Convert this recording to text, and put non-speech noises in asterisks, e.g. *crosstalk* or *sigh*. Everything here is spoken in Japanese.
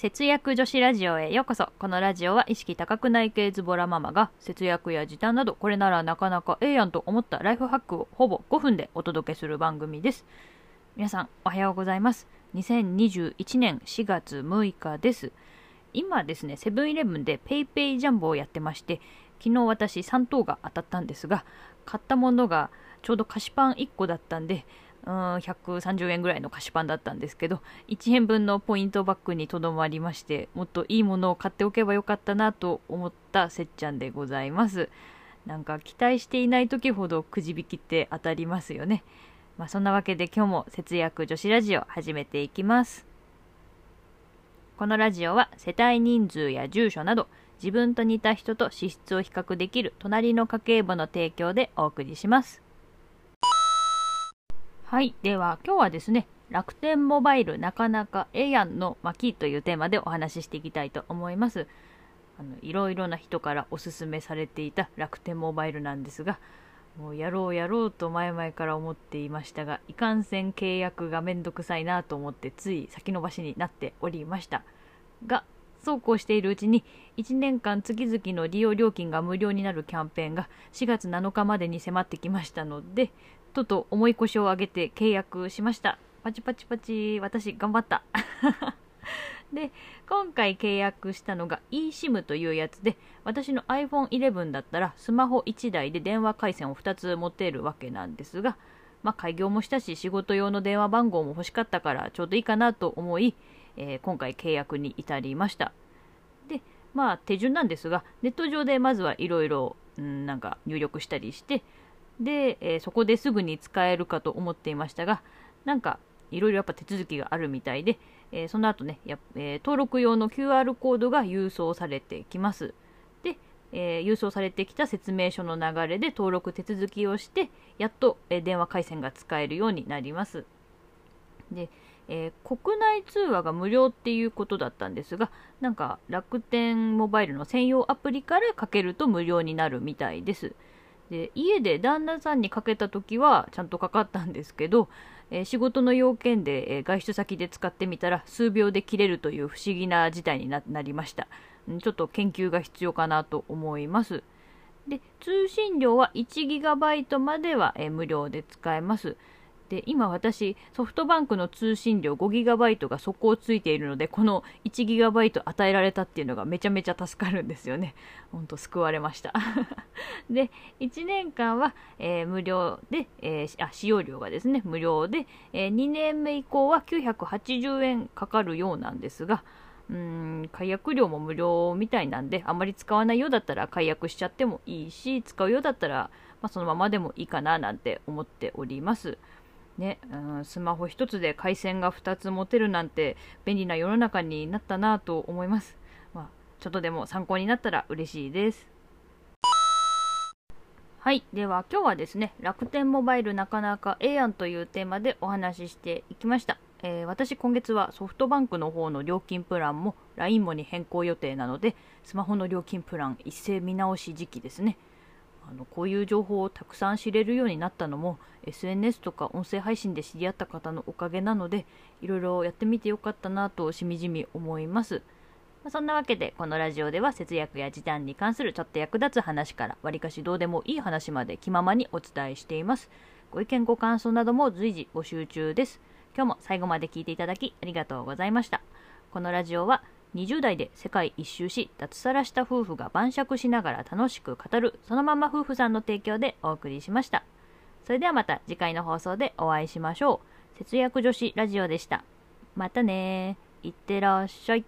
節約女子ラジオへようこそ。このラジオは意識高くない系ズボラママが節約や時短などこれならなかなかええやんと思ったライフハックをほぼ5分でお届けする番組です。皆さんおはようございます。2021年4月6日です。今ですねセブンイレブンで PayPay ジャンボをやってまして昨日私3等が当たったんですが買ったものがちょうど菓子パン1個だったんでうん130円ぐらいの菓子パンだったんですけど1円分のポイントバッグにとどまりましてもっといいものを買っておけばよかったなと思ったせっちゃんでございます。なんか期待していない時ほどくじ引きって当たりますよね。まあそんなわけで今日も節約女子ラジオ始めていきます。このラジオは世帯人数や住所など自分と似た人と資質を比較できる隣の家計簿の提供でお送りします。はい。では、今日はですね、楽天モバイルなかなかええやんの巻というテーマでお話ししていきたいと思います。あのいろいろな人からおすすめされていた楽天モバイルなんですが、もうやろうやろうと前々から思っていましたが、いかんせん契約がめんどくさいなと思ってつい先延ばしになっておりました。が、そうこうしているうちに1年間月々の利用料金が無料になるキャンペーンが4月7日までに迫ってきましたのでととう重い腰を上げて契約しました。パチパチパチ、私頑張った。*laughs* で、今回契約したのが eSIM というやつで、私の iPhone11 だったらスマホ1台で電話回線を2つ持てるわけなんですが、まあ開業もしたし仕事用の電話番号も欲しかったからちょうどいいかなと思い、えー、今回契約に至りました。で、まあ手順なんですが、ネット上でまずはいろいろなんか入力したりして、で、えー、そこですぐに使えるかと思っていましたが、なんかいろいろやっぱ手続きがあるみたいで、えー、その後ねや、えー、登録用の QR コードが郵送されてきます。で、えー、郵送されてきた説明書の流れで登録手続きをして、やっと、え電話回線が使えるようになります。で、え国内通話が無料っていうことだったんですが、なんか楽天モバイルの専用アプリからかけると無料になるみたいです。で家で旦那さんにかけた時はちゃんとかかったんですけど、えー、仕事の要件で、えー、外出先で使ってみたら数秒で切れるという不思議な事態になりました。ちょっと研究が必要かなと思います。で通信量は 1GB までは、えー、無料で使えます。で今私ソフトバンクの通信量 5GB が底をついているのでこの 1GB 与えられたっていうのがめちゃめちゃ助かるんですよねほんと救われました *laughs* で1年間は、えー、無料で、えー、あ使用料がですね無料で、えー、2年目以降は980円かかるようなんですがうん解約料も無料みたいなんであまり使わないようだったら解約しちゃってもいいし使うようだったら、まあ、そのままでもいいかななんて思っております。ね、うん、スマホ1つで回線が2つ持てるなんて便利な世の中になったなと思います。まあ、ちょっとでも参考になったら嬉しいです。はい。では今日はですね、楽天モバイルなかなかええやんというテーマでお話ししていきました。えー、私今月はソフトバンクの方の料金プランも LINE もに変更予定なので、スマホの料金プラン一斉見直し時期ですね。あのこういう情報をたくさん知れるようになったのも SNS とか音声配信で知り合った方のおかげなのでいろいろやってみてよかったなとしみじみ思います。まそんなわけでこのラジオでは節約や時短に関するちょっと役立つ話からわりかしどうでもいい話まで気ままにお伝えしています。ご意見ご感想なども随時募集中です。今日も最後まで聞いていただきありがとうございました。このラジオは20代で世界一周し脱サラした夫婦が晩酌しながら楽しく語るそのまま夫婦さんの提供でお送りしました。それではまた次回の放送でお会いしましょう。節約女子ラジオでした。またねいってらっしゃい。